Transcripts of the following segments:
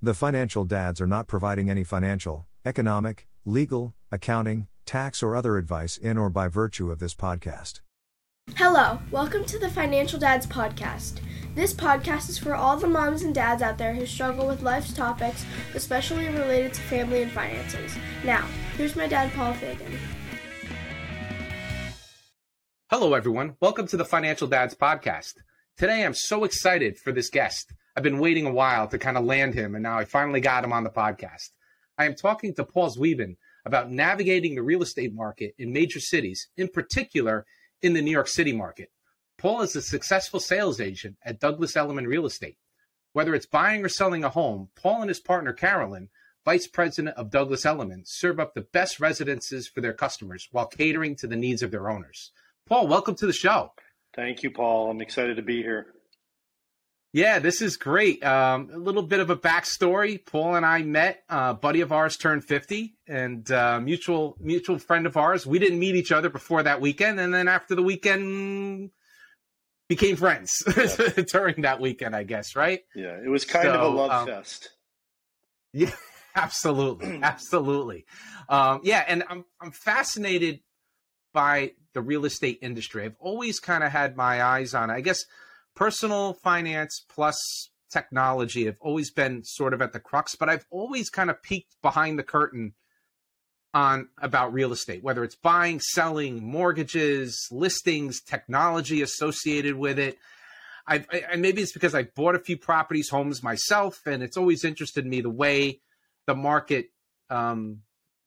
The financial dads are not providing any financial, economic, legal, accounting, tax, or other advice in or by virtue of this podcast. Hello, welcome to the Financial Dads Podcast. This podcast is for all the moms and dads out there who struggle with life's topics, especially related to family and finances. Now, here's my dad, Paul Fagan. Hello, everyone. Welcome to the Financial Dads Podcast. Today, I'm so excited for this guest. I've been waiting a while to kind of land him, and now I finally got him on the podcast. I am talking to Paul Zweben about navigating the real estate market in major cities, in particular in the New York City market. Paul is a successful sales agent at Douglas Elliman Real Estate. Whether it's buying or selling a home, Paul and his partner Carolyn, vice president of Douglas Elliman, serve up the best residences for their customers while catering to the needs of their owners. Paul, welcome to the show. Thank you, Paul. I'm excited to be here. Yeah, this is great. Um, a little bit of a backstory. Paul and I met. Uh, buddy of ours turned 50, and uh, mutual mutual friend of ours. We didn't meet each other before that weekend, and then after the weekend, became friends yeah. during that weekend. I guess, right? Yeah, it was kind so, of a love um, fest. Yeah, absolutely, absolutely. Um, yeah, and I'm I'm fascinated by the real estate industry. I've always kind of had my eyes on, I guess, personal finance plus technology have always been sort of at the crux, but I've always kind of peeked behind the curtain on about real estate, whether it's buying, selling, mortgages, listings, technology associated with it. I've, I, maybe it's because I bought a few properties, homes myself, and it's always interested me the way the market um,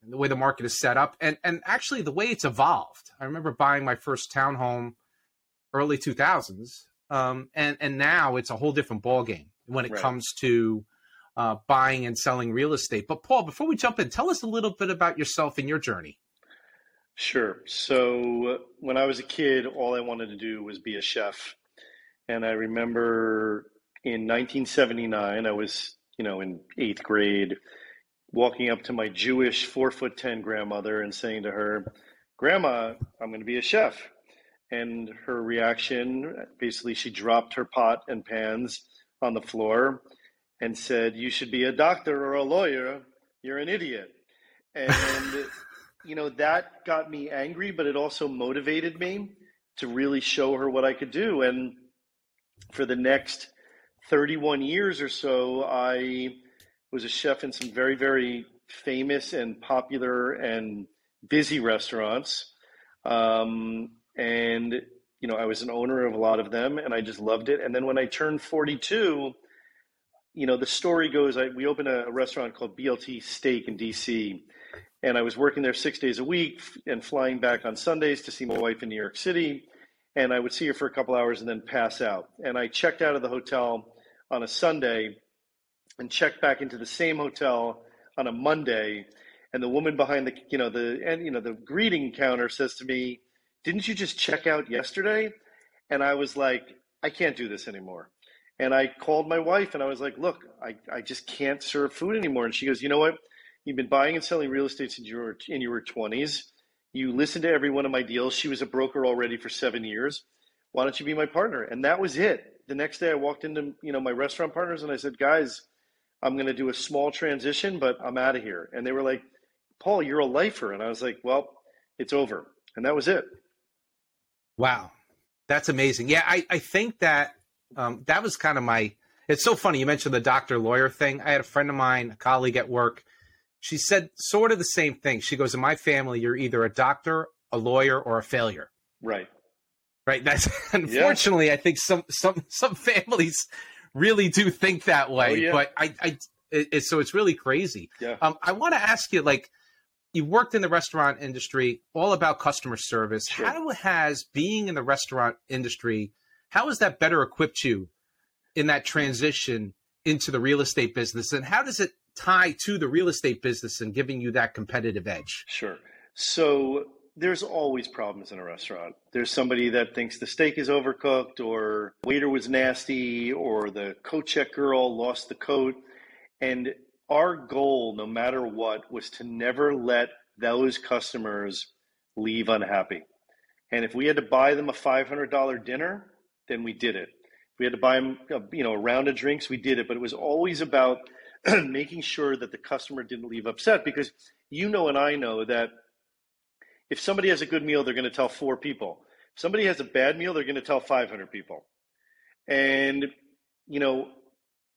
the way the market is set up and and actually the way it's evolved. I remember buying my first townhome early 2000s um, and and now it's a whole different ballgame when it right. comes to uh, buying and selling real estate. But Paul, before we jump in, tell us a little bit about yourself and your journey. Sure. So when I was a kid, all I wanted to do was be a chef, and I remember in 1979, I was you know in eighth grade walking up to my Jewish four foot ten grandmother and saying to her, Grandma, I'm going to be a chef. And her reaction basically, she dropped her pot and pans on the floor and said, You should be a doctor or a lawyer. You're an idiot. And, you know, that got me angry, but it also motivated me to really show her what I could do. And for the next 31 years or so, I was a chef in some very, very famous and popular and busy restaurants. Um, and, you know, I was an owner of a lot of them and I just loved it. And then when I turned 42, you know, the story goes I, we opened a, a restaurant called BLT Steak in DC. And I was working there six days a week and flying back on Sundays to see my wife in New York City. And I would see her for a couple hours and then pass out. And I checked out of the hotel on a Sunday and checked back into the same hotel on a Monday, and the woman behind the you know the and you know the greeting counter says to me, "Didn't you just check out yesterday?" And I was like, "I can't do this anymore." And I called my wife and I was like, "Look, I I just can't serve food anymore." And she goes, "You know what? You've been buying and selling real estate since you were in your twenties. You listened to every one of my deals. She was a broker already for seven years. Why don't you be my partner?" And that was it. The next day, I walked into you know my restaurant partners and I said, "Guys." I'm going to do a small transition, but I'm out of here. And they were like, Paul, you're a lifer. And I was like, well, it's over. And that was it. Wow. That's amazing. Yeah, I, I think that um, that was kind of my. It's so funny. You mentioned the doctor lawyer thing. I had a friend of mine, a colleague at work. She said sort of the same thing. She goes, In my family, you're either a doctor, a lawyer, or a failure. Right. Right. That's unfortunately, yeah. I think some some some families really do think that way. Oh, yeah. But I, I it, so it's really crazy. Yeah. Um, I want to ask you, like, you worked in the restaurant industry, all about customer service. Sure. How has being in the restaurant industry, how has that better equipped you in that transition into the real estate business, and how does it tie to the real estate business and giving you that competitive edge? Sure. So there's always problems in a restaurant. There's somebody that thinks the steak is overcooked, or waiter was nasty, or the coat check girl lost the coat. And our goal, no matter what, was to never let those customers leave unhappy. And if we had to buy them a $500 dinner, then we did it. If we had to buy them, a, uh, you know, a round of drinks, we did it. But it was always about making sure that the customer didn't leave upset because you know and I know that if somebody has a good meal, they're going to tell four people. If somebody has a bad meal, they're going to tell 500 people. And, you know,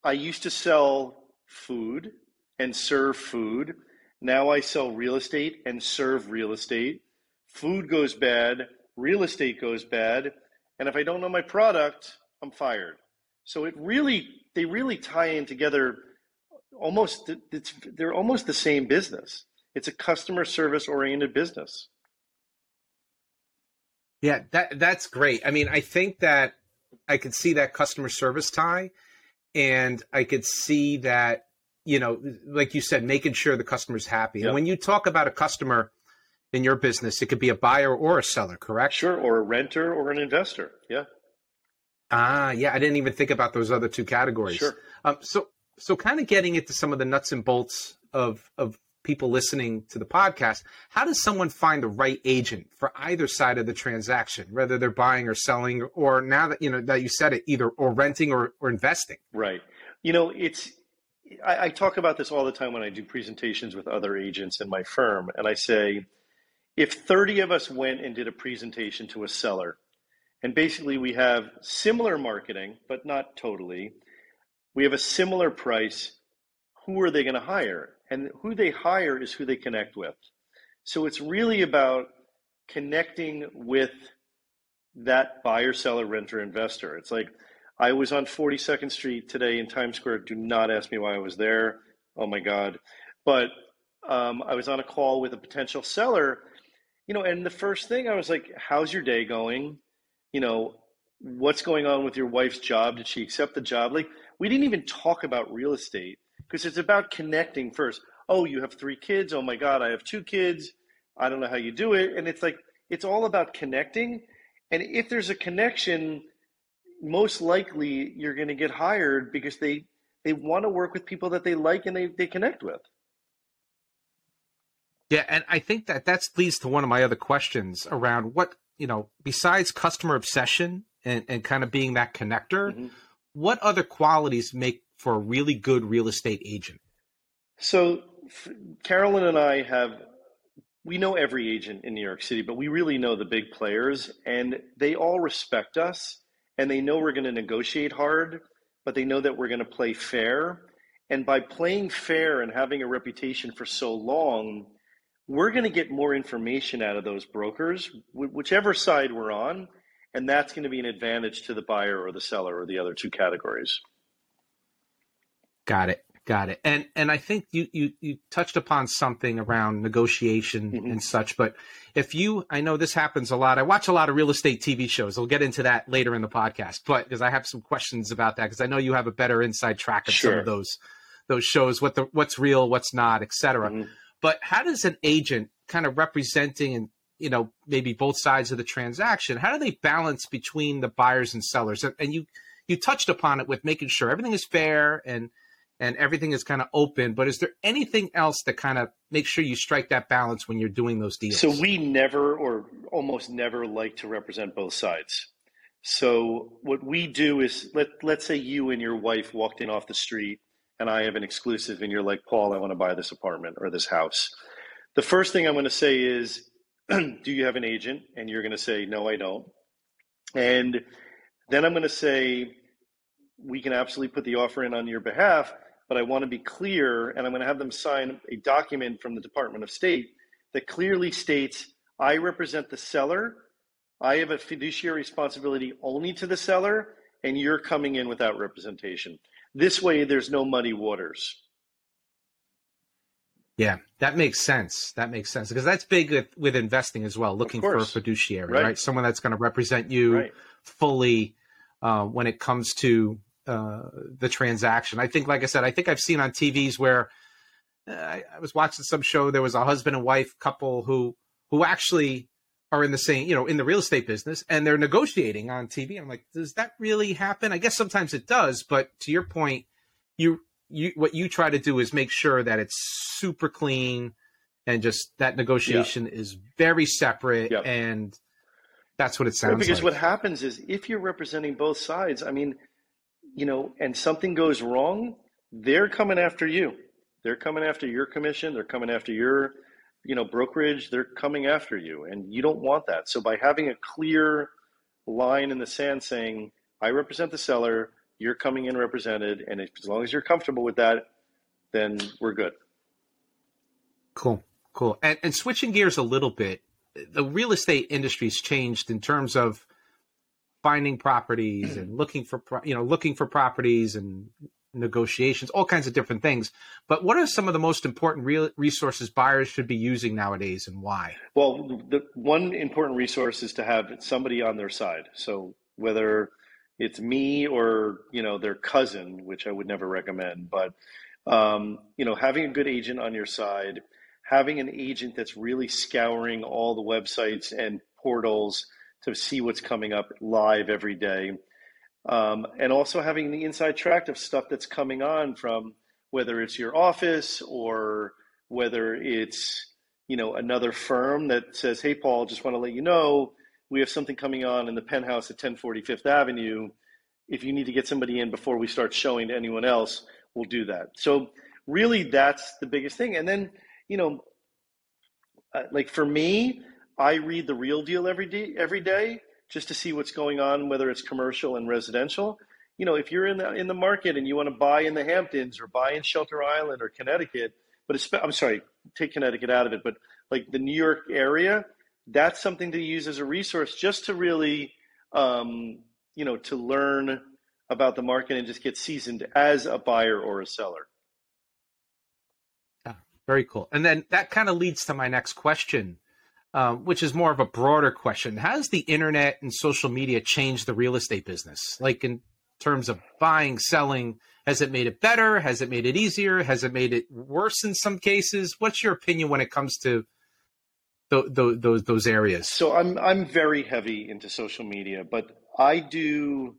I used to sell food and serve food. Now I sell real estate and serve real estate. Food goes bad, real estate goes bad. And if I don't know my product, I'm fired. So it really, they really tie in together almost, it's, they're almost the same business. It's a customer service oriented business. Yeah, that that's great. I mean, I think that I could see that customer service tie, and I could see that you know, like you said, making sure the customer's happy. Yep. And when you talk about a customer in your business, it could be a buyer or a seller, correct? Sure, or a renter or an investor. Yeah. Ah, yeah. I didn't even think about those other two categories. Sure. Um, so, so kind of getting into some of the nuts and bolts of of people listening to the podcast, how does someone find the right agent for either side of the transaction, whether they're buying or selling, or now that you know that you said it, either or renting or, or investing? Right. You know, it's I, I talk about this all the time when I do presentations with other agents in my firm, and I say, if 30 of us went and did a presentation to a seller, and basically we have similar marketing, but not totally, we have a similar price, who are they going to hire? and who they hire is who they connect with. So it's really about connecting with that buyer, seller, renter, investor. It's like I was on 42nd Street today in Times Square. Do not ask me why I was there. Oh my God. But um, I was on a call with a potential seller, you know, and the first thing I was like, How's your day going? You know, what's going on with your wife's job? Did she accept the job? Like, we didn't even talk about real estate because it's about connecting first. Oh, you have three kids. Oh my God, I have two kids. I don't know how you do it. And it's like, it's all about connecting. And if there's a connection, most likely you're going to get hired because they, they want to work with people that they like and they, they connect with. Yeah, and I think that that leads to one of my other questions around what you know. Besides customer obsession and, and kind of being that connector, mm-hmm. what other qualities make for a really good real estate agent? So, Carolyn and I have, we know every agent in New York City, but we really know the big players, and they all respect us and they know we're going to negotiate hard, but they know that we're going to play fair. And by playing fair and having a reputation for so long, we're going to get more information out of those brokers, whichever side we're on, and that's going to be an advantage to the buyer or the seller or the other two categories. Got it. Got it. And and I think you you you touched upon something around negotiation mm-hmm. and such. But if you, I know this happens a lot. I watch a lot of real estate TV shows. We'll get into that later in the podcast. But because I have some questions about that, because I know you have a better inside track of sure. some of those those shows, what the what's real, what's not, etc. Mm-hmm. But how does an agent kind of representing and you know maybe both sides of the transaction, how do they balance between the buyers and sellers? And, and you you touched upon it with making sure everything is fair and and everything is kind of open. But is there anything else that kind of makes sure you strike that balance when you're doing those deals? So we never or almost never like to represent both sides. So what we do is let let's say you and your wife walked in off the street and I have an exclusive and you're like, Paul, I want to buy this apartment or this house. The first thing I'm going to say is, do you have an agent? And you're going to say, no, I don't. And then I'm going to say, we can absolutely put the offer in on your behalf but I want to be clear, and I'm going to have them sign a document from the Department of State that clearly states I represent the seller. I have a fiduciary responsibility only to the seller, and you're coming in without representation. This way, there's no muddy waters. Yeah, that makes sense. That makes sense because that's big with, with investing as well. Looking for a fiduciary, right? right? Someone that's going to represent you right. fully uh, when it comes to uh, the transaction. I think, like I said, I think I've seen on TVs where uh, I, I, was watching some show. There was a husband and wife couple who who actually are in the same, you know, in the real estate business, and they're negotiating on TV. I'm like, does that really happen? I guess sometimes it does, but to your point, you you what you try to do is make sure that it's super clean and just that negotiation yeah. is very separate yep. and that's what it sounds like. because like. what happens is if you're representing both sides, I mean, you know, and something goes wrong, they're coming after you. They're coming after your commission. They're coming after your, you know, brokerage. They're coming after you, and you don't want that. So by having a clear line in the sand saying, "I represent the seller," you're coming in represented, and as long as you're comfortable with that, then we're good. Cool, cool. And, and switching gears a little bit, the real estate industry's changed in terms of finding properties and looking for you know looking for properties and negotiations, all kinds of different things. But what are some of the most important real resources buyers should be using nowadays, and why? Well, the one important resource is to have somebody on their side. So whether it's me or you know their cousin, which I would never recommend, but um, you know having a good agent on your side, having an agent that's really scouring all the websites and portals to see what's coming up live every day um, and also having the inside track of stuff that's coming on from whether it's your office or whether it's you know another firm that says, "Hey, Paul, just want to let you know we have something coming on in the penthouse at 1040 Fifth Avenue. If you need to get somebody in before we start showing to anyone else, we'll do that." So really, that's the biggest thing. And then you know, uh, like for me, I read the Real Deal every day. Every day, just to see what's going on, whether it's commercial and residential. You know, if you're in the in the market and you want to buy in the Hamptons or buy in Shelter Island or Connecticut, but I'm sorry, take Connecticut out of it, but like the New York area, that's something to use as a resource just to really, um, you know, to learn about the market and just get seasoned as a buyer or a seller. Yeah, very cool. And then that kind of leads to my next question um, which is more of a broader question. Has the internet and social media changed the real estate business? Like in terms of buying, selling, has it made it better? Has it made it easier? Has it made it worse in some cases? What's your opinion when it comes to th- th- those those areas? So I'm I'm very heavy into social media, but I do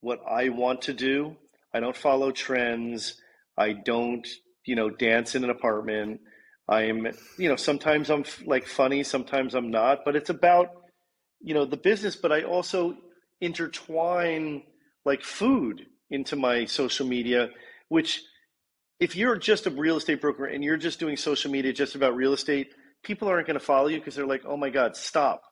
what I want to do. I don't follow trends. I don't, you know, dance in an apartment. I'm, you know, sometimes I'm like funny, sometimes I'm not, but it's about, you know, the business. But I also intertwine like food into my social media, which if you're just a real estate broker and you're just doing social media just about real estate, people aren't going to follow you because they're like, oh my God, stop.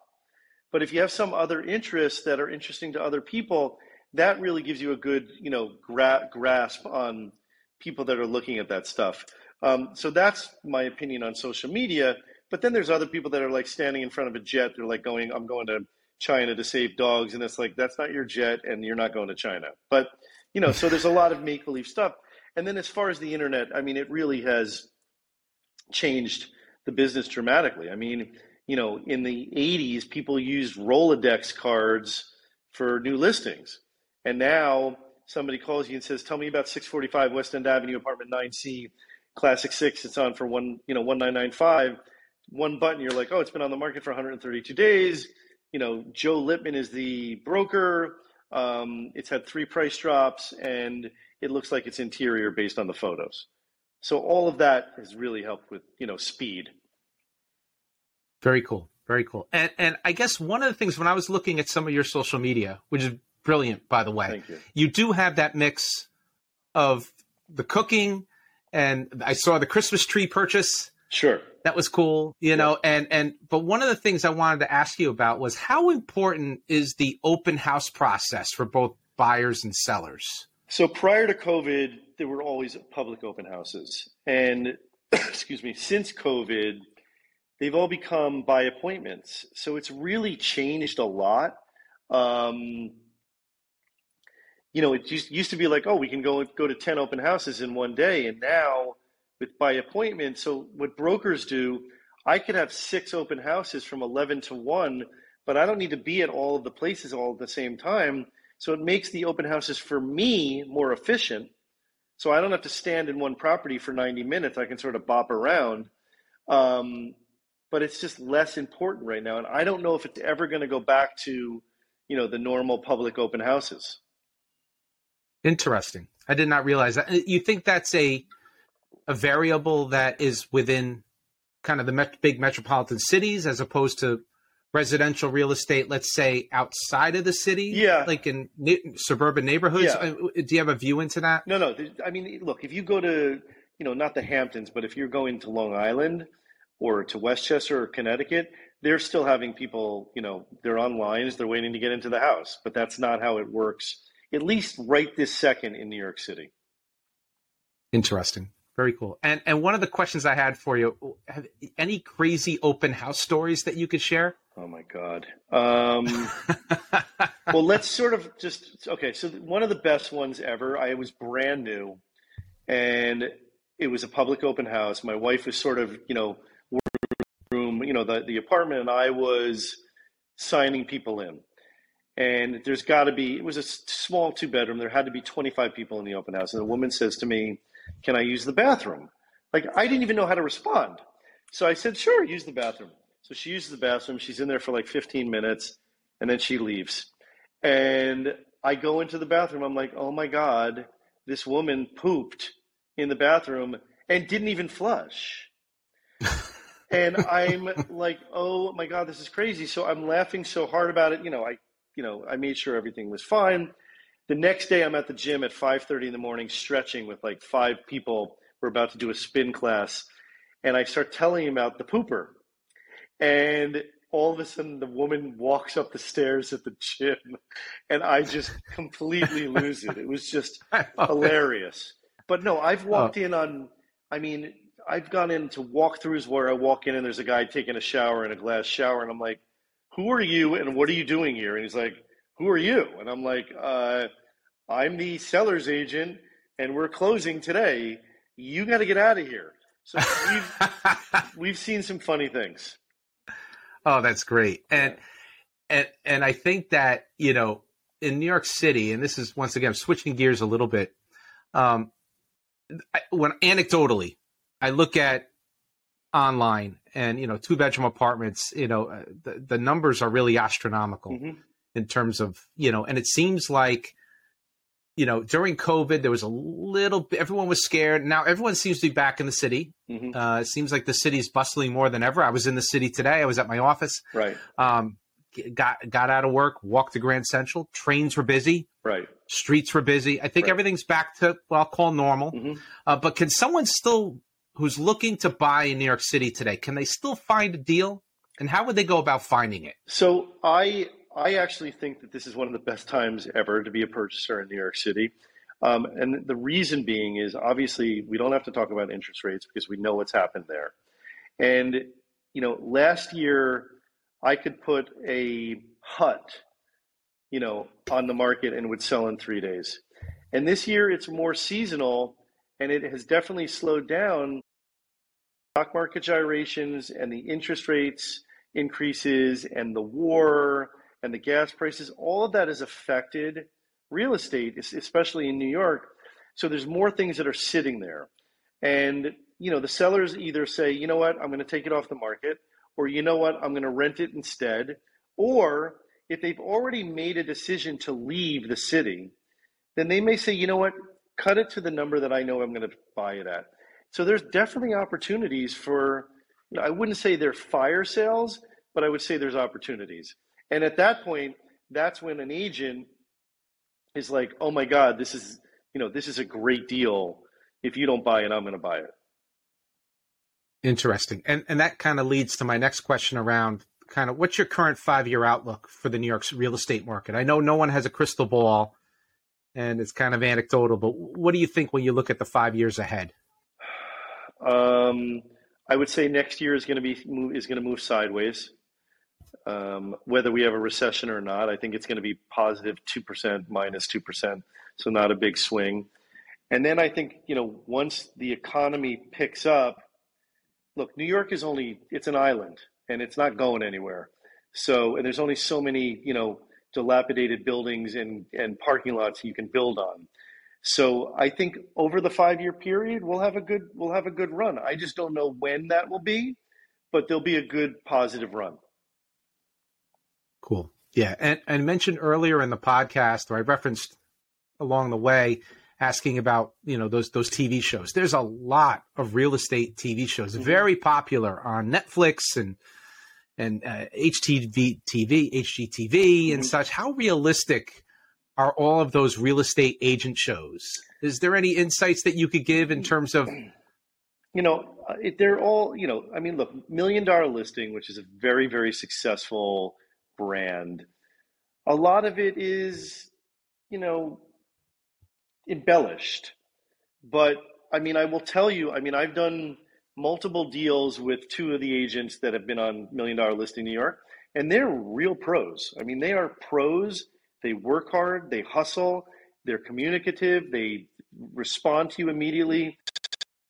But if you have some other interests that are interesting to other people, that really gives you a good, you know, gra- grasp on people that are looking at that stuff. Um, so that's my opinion on social media. But then there's other people that are like standing in front of a jet. They're like going, I'm going to China to save dogs. And it's like, that's not your jet and you're not going to China. But, you know, so there's a lot of make believe stuff. And then as far as the internet, I mean, it really has changed the business dramatically. I mean, you know, in the 80s, people used Rolodex cards for new listings. And now somebody calls you and says, Tell me about 645 West End Avenue, apartment 9C Classic Six, it's on for one, you know, one nine nine five. One button, you're like, oh, it's been on the market for 132 days. You know, Joe Lippman is the broker. Um, it's had three price drops, and it looks like it's interior based on the photos. So all of that has really helped with you know speed. Very cool, very cool. And and I guess one of the things when I was looking at some of your social media, which is brilliant, by the way, you. you do have that mix of the cooking and I saw the Christmas tree purchase. Sure. That was cool, you know, and and but one of the things I wanted to ask you about was how important is the open house process for both buyers and sellers? So prior to COVID, there were always public open houses. And excuse me, since COVID, they've all become by appointments. So it's really changed a lot. Um, you know, it used, used to be like, oh, we can go go to 10 open houses in one day. And now with by appointment, so what brokers do, I could have six open houses from 11 to 1, but I don't need to be at all of the places all at the same time. So it makes the open houses for me more efficient. So I don't have to stand in one property for 90 minutes. I can sort of bop around. Um, but it's just less important right now. And I don't know if it's ever going to go back to, you know, the normal public open houses. Interesting. I did not realize that. You think that's a a variable that is within kind of the met- big metropolitan cities as opposed to residential real estate, let's say outside of the city, Yeah. like in suburban neighborhoods. Yeah. Uh, Do you have a view into that? No, no. I mean, look, if you go to, you know, not the Hamptons, but if you're going to Long Island or to Westchester or Connecticut, they're still having people, you know, they're on lines, they're waiting to get into the house. But that's not how it works, at least right this second in New York City. Interesting. Very cool. And and one of the questions I had for you: have any crazy open house stories that you could share? Oh my God. Um, well, let's sort of just okay. So one of the best ones ever. I was brand new, and it was a public open house. My wife was sort of you know room, you know the the apartment, and I was signing people in. And there's got to be. It was a small two bedroom. There had to be 25 people in the open house. And the woman says to me, "Can I use the bathroom?" Like I didn't even know how to respond. So I said, "Sure, use the bathroom." So she uses the bathroom. She's in there for like 15 minutes, and then she leaves. And I go into the bathroom. I'm like, "Oh my god, this woman pooped in the bathroom and didn't even flush." and I'm like, "Oh my god, this is crazy." So I'm laughing so hard about it. You know, I, you know, I made sure everything was fine. The next day, I'm at the gym at 5:30 in the morning, stretching with like five people. We're about to do a spin class, and I start telling him about the pooper, and all of a sudden, the woman walks up the stairs at the gym, and I just completely lose it. It was just hilarious. But no, I've walked in on. I mean, I've gone into walkthroughs where I walk in and there's a guy taking a shower in a glass shower, and I'm like, "Who are you? And what are you doing here?" And he's like, "Who are you?" And I'm like, uh, "I'm the seller's agent, and we're closing today. You got to get out of here." So we've we've seen some funny things. Oh, that's great. And and and I think that, you know, in New York City, and this is once again I'm switching gears a little bit. Um I, when anecdotally, I look at online and you know, two bedroom apartments, you know, uh, the, the numbers are really astronomical Mhm. in terms of, you know, and it seems like you know, during COVID, there was a little bit, everyone was scared. Now everyone seems to be back in the city. Mhm. Uh, it seems like the city's bustling more than ever. I was in the city today. I was at my office. Right, Um, got got out of work, walked to Grand Central. Trains were busy, right. streets were busy. I think Right. everything's back to what I'll call normal. Mhm. Uh, but can someone still who's looking to buy in New York City today? Can they still find a deal? And how would they go about finding it? So I I actually think that this is one of the best times ever to be a purchaser in New York City. Um, and the reason being is obviously we don't have to talk about interest rates because we know what's happened there. And you know, last year I could put a hut, you know, on the market and would sell in three days. And this year it's more seasonal and it has definitely slowed down stock market gyrations and the interest rates increases and the war and the gas prices, all of that has affected real estate, especially in New York. So there's more things that are sitting there. And, you know, the sellers either say, you know what, I'm going to take it off the market, or you know what, I'm going to rent it instead. Or if they've already made a decision to leave the city, then they may say, you know what, cut it to the number that I know I'm going to buy it at. So there's definitely opportunities for, you know, I wouldn't say they're fire sales, but I would say there's opportunities. And at that point, that's when an agent is like, "Oh my God, this is you know this is a great deal. If you don't buy it, I'm going to buy it." Interesting. And and that kind of leads to my next question around kind of what's your current five year outlook for the New York's real estate market? I know no one has a crystal ball and it's kind of anecdotal, but what do you think when you look at the five years ahead? Um, I would say next year is going to be is going to move sideways. Um, whether we have a recession or not, I think it's going to be positive two percent, minus two percent, so not a big swing. And then I think you know once the economy picks up, look, New York is only it's an island and it's not going anywhere. So and there's only so many you know dilapidated buildings and and parking lots you can build on. So I think over the five year period we'll have a good we'll have a good run. I just don't know when that will be, but there'll be a good positive run. Cool. Yeah. And, and mentioned earlier in the podcast, or I referenced along the way, asking about, you know, those, those TV shows. There's a lot of real estate TV shows, Mhm. very popular on Netflix and, and uh, HTV TV, HGTV, mm-hmm. and such. How realistic are all of those real estate agent shows? Is there any insights that you could give in terms of? You know, uh, they're all. You know, I mean, look, Million Dollar Listing, which is a very very successful brand. A lot of it is, you know, embellished, but I mean, I will tell you. I mean, I've done multiple deals with two of the agents that have been on Million Dollar Listing New York, and they're real pros. I mean, they are pros. They work hard, they hustle, they're communicative, they respond to you immediately.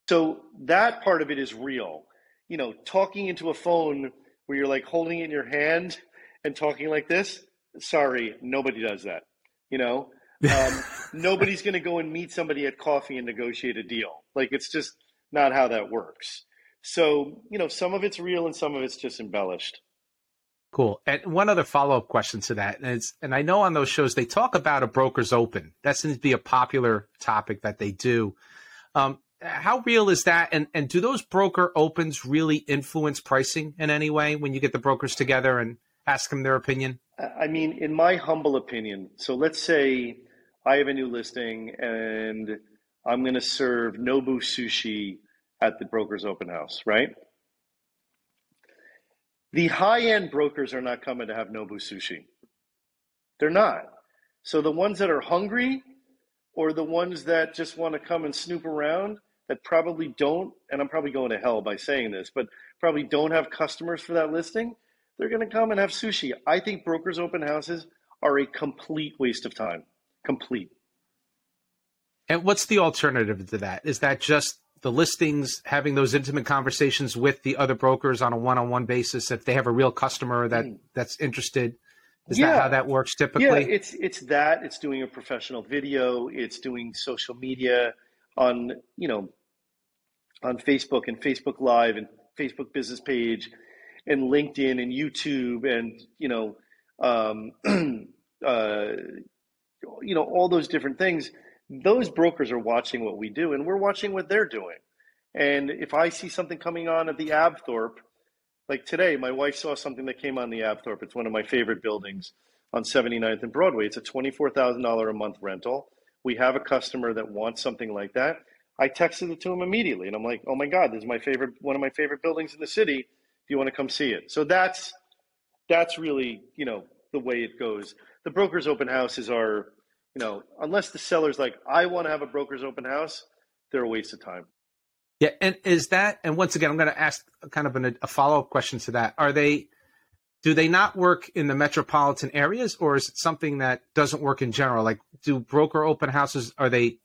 So that part of it is real. You know, talking into a phone where you're like holding it in your hand and talking like this, sorry, nobody does that. You know, um, nobody's going to go and meet somebody at coffee and negotiate a deal. Like it's just not how that works. So, you know, some of it's real and some of it's just embellished. Cool. And one other follow up question to that, and, and I know on those shows they talk about a broker's open. That seems to be a popular topic that they do. Um, how real is that? And and do those broker opens really influence pricing in any way when you get the brokers together and ask them their opinion? I mean, in my humble opinion, so let's say I have a new listing and I'm going to serve Nobu sushi at the broker's open house, right? The high end brokers are not coming to have Nobu sushi. They're not. So the ones that are hungry or the ones that just want to come and snoop around that probably don't, and I'm probably going to hell by saying this, but probably don't have customers for that listing, they're going to come and have sushi. I think brokers' open houses are a complete waste of time. Complete. And what's the alternative to that? Is that just the listings having those intimate conversations with the other brokers on a one-on-one basis if they have a real customer that mm. that's interested? Is yeah. that how that works typically? Yeah, it's it's that. It's doing a professional video. It's doing social media on you know on Facebook and Facebook Live and Facebook Business Page and LinkedIn and YouTube and you know um, uh, you know all those different things those brokers are watching what we do and we're watching what they're doing. And if I see something coming on at the Apthorp, like today, my wife saw something that came on the Apthorp. It's one of my favorite buildings on 79th and Broadway. It's a $24,000 a month rental. We have a customer that wants something like that. I texted it to him immediately and I'm like, oh my God, this is my favorite, one of my favorite buildings in the city. Do you want to come see it? So that's, that's really, you know, the way it goes. The brokers open houses are, you know, unless the seller's like, I want to have a broker's open house, they're a waste of time. Yeah, and is that? And once again, I'm going to ask kind of an, a follow up question to that. Are they? Do they not work in the metropolitan areas, or is it something that doesn't work in general? Like, do broker open houses are they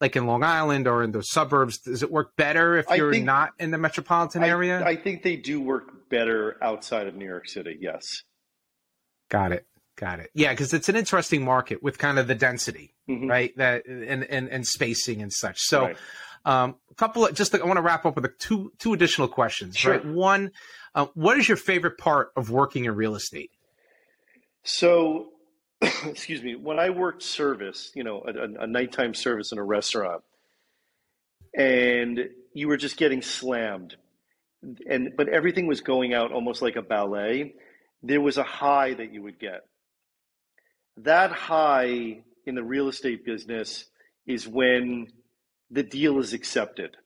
like in Long Island or in the suburbs? Does it work better if you're think, not in the metropolitan area? I, I think they do work better outside of New York City. Yes. Got it. Got it. Yeah, because it's an interesting market with kind of the density, mm-hmm. right? That and, and and spacing and such. So, right. um, a couple of just I want to wrap up with a two two additional questions. Sure. Right. One, uh, what is your favorite part of working in real estate? So, excuse me. When I worked service, you know, a, a nighttime service in a restaurant, and you were just getting slammed, and but everything was going out almost like a ballet. There was a high that you would get that high in the real estate business is when the deal is accepted.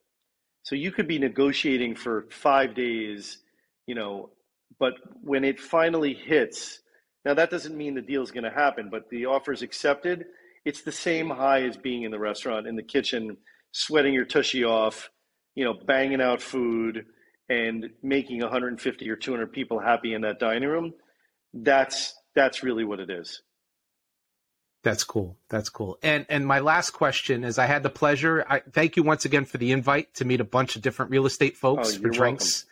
So you could be negotiating for five days, you know, but when it finally hits, now that doesn't mean the deal is going to happen, but the offer is accepted. It's the same high as being in the restaurant, in the kitchen, sweating your tushy off, you know, banging out food and making 150 or 200 people happy in that dining room. That's that's really what it is. That's cool. That's cool. And and my last question is I had the pleasure I thank you once again for the invite to meet a bunch of different real estate folks oh, for drinks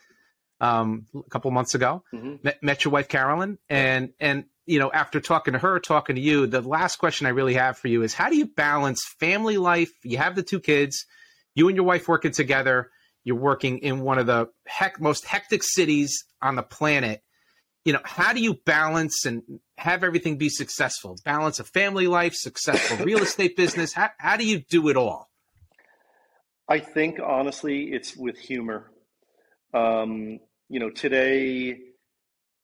um, a couple months ago. Mm-hmm. Met, met, your wife Carolyn and and you know after talking to her, talking to you, the last question I really have for you is how do you balance family life? You have the two kids, you and your wife working together, you're working in one of the heck most hectic cities on the planet you know, how do you balance and have everything be successful? Balance a family life, successful real estate business. How, how do you do it all? I think honestly, it's with humor. Um, you know, today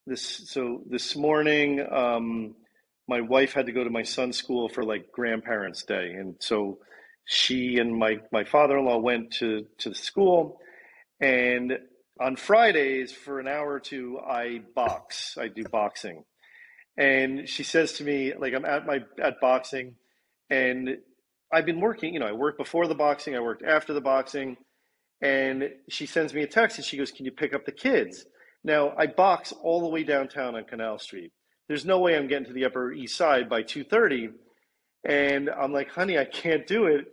this so this morning, um, my wife had to go to my son's school for like grandparents' day, and so she and my my father in law went to to the school, and on Fridays for an hour or two, I box. I do boxing, and she says to me like I'm at my at boxing, and I've been working. You know, I worked before the boxing, I worked after the boxing, and she sends me a text and she goes, "Can you pick up the kids?" Now I box all the way downtown on Canal Street. There's no way I'm getting to the Upper East Side by 2:30, and I'm like, "Honey, I can't do it."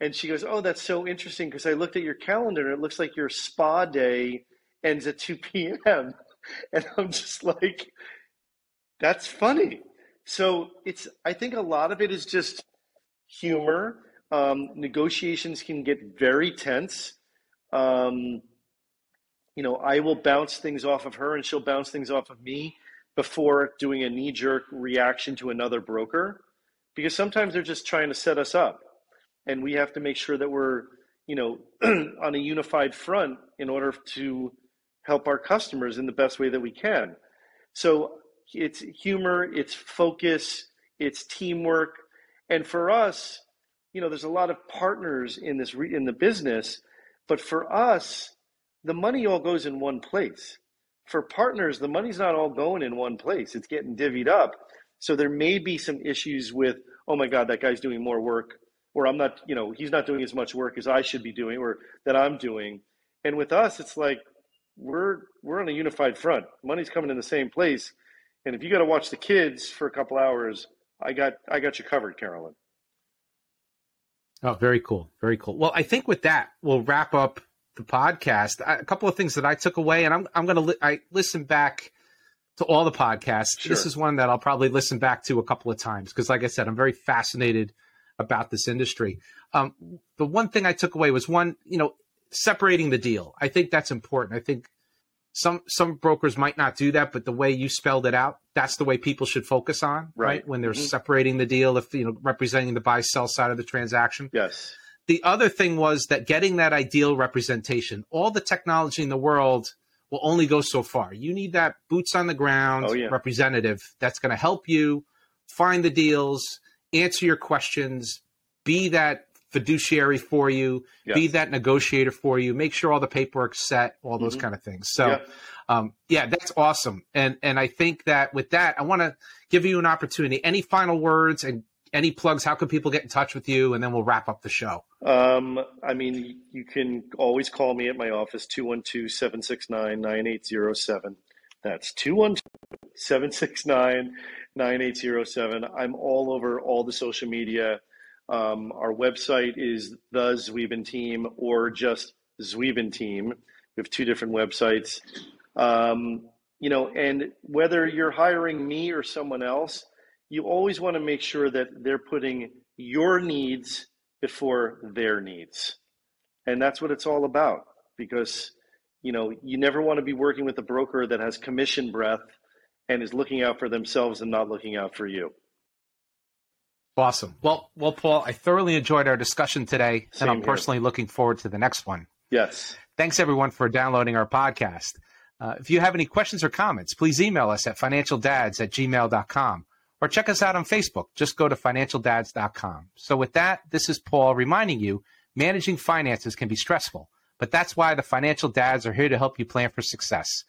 And she goes, "Oh, that's so interesting because I looked at your calendar and it looks like your spa day ends at 2 p.m." And I'm just like, "That's funny." So it's I think a lot of it is just humor. Um, negotiations can get very tense. Um, you know, I will bounce things off of her and she'll bounce things off of me before doing a knee jerk reaction to another broker because sometimes they're just trying to set us up and we have to make sure that we're, you know, on a unified front in order to help our customers in the best way that we can. So it's humor, it's focus, it's teamwork, and for us, you know, there's a lot of partners in this re- in the business, but for us, the money all goes in one place. For partners, the money's not all going in one place. It's getting divvied up. So there may be some issues with, oh my God, that guy's doing more work, or I'm not, you know, he's not doing as much work as I should be doing, or that I'm doing. And with us, it's like we're we're on a unified front. Money's coming in the same place. And if you got to watch the kids for a couple hours, I got I got you covered, Carolyn. Oh, very cool, very cool. Well, I think with that we'll wrap up the podcast. I, a couple of things that I took away, and I'm I'm going to li- I listen back to all the podcasts. Sure. This is one that I'll probably listen back to a couple of times because, like I said, I'm very fascinated about this industry. Um, the one thing I took away was one, you know, separating the deal. I think that's important. I think some some brokers might not do that, but the way you spelled it out, that's the way people should focus on, right? right? When they're mm-hmm. separating the deal, if you know, representing the buy sell side of the transaction. Yes. The other thing was that getting that ideal representation, all the technology in the world will only go so far. You need that boots on the ground oh, yeah. representative that's going to help you find the deals, answer your questions, be that fiduciary for you, yes. be that negotiator for you, make sure all the paperwork's set, all those mm-hmm. kind of things. So, yeah. Um, yeah, that's awesome. And and I think that with that, I want to give you an opportunity. Any final words and any plugs? How can people get in touch with you? And then we'll wrap up the show. Um, I mean, you can always call me at my office, 212 769 9807. That's 212 769 9807. I'm all over all the social media. Um, our website is the Zweben Team or just Zweben Team. We have two different websites. Um, you know, and whether you're hiring me or someone else, you always want to make sure that they're putting your needs before their needs. And that's what it's all about because, you know, you never want to be working with a broker that has commission breath and is looking out for themselves and not looking out for you. Awesome. Well, well, Paul, I thoroughly enjoyed our discussion today, Same and I'm here. personally looking forward to the next one. Yes. Thanks everyone for downloading our podcast. Uh, if you have any questions or comments, please email us at financialdads at gmail.com or check us out on Facebook. Just go to financialdads.com. So with that, this is Paul reminding you managing finances can be stressful, but that's why the financial dads are here to help you plan for success.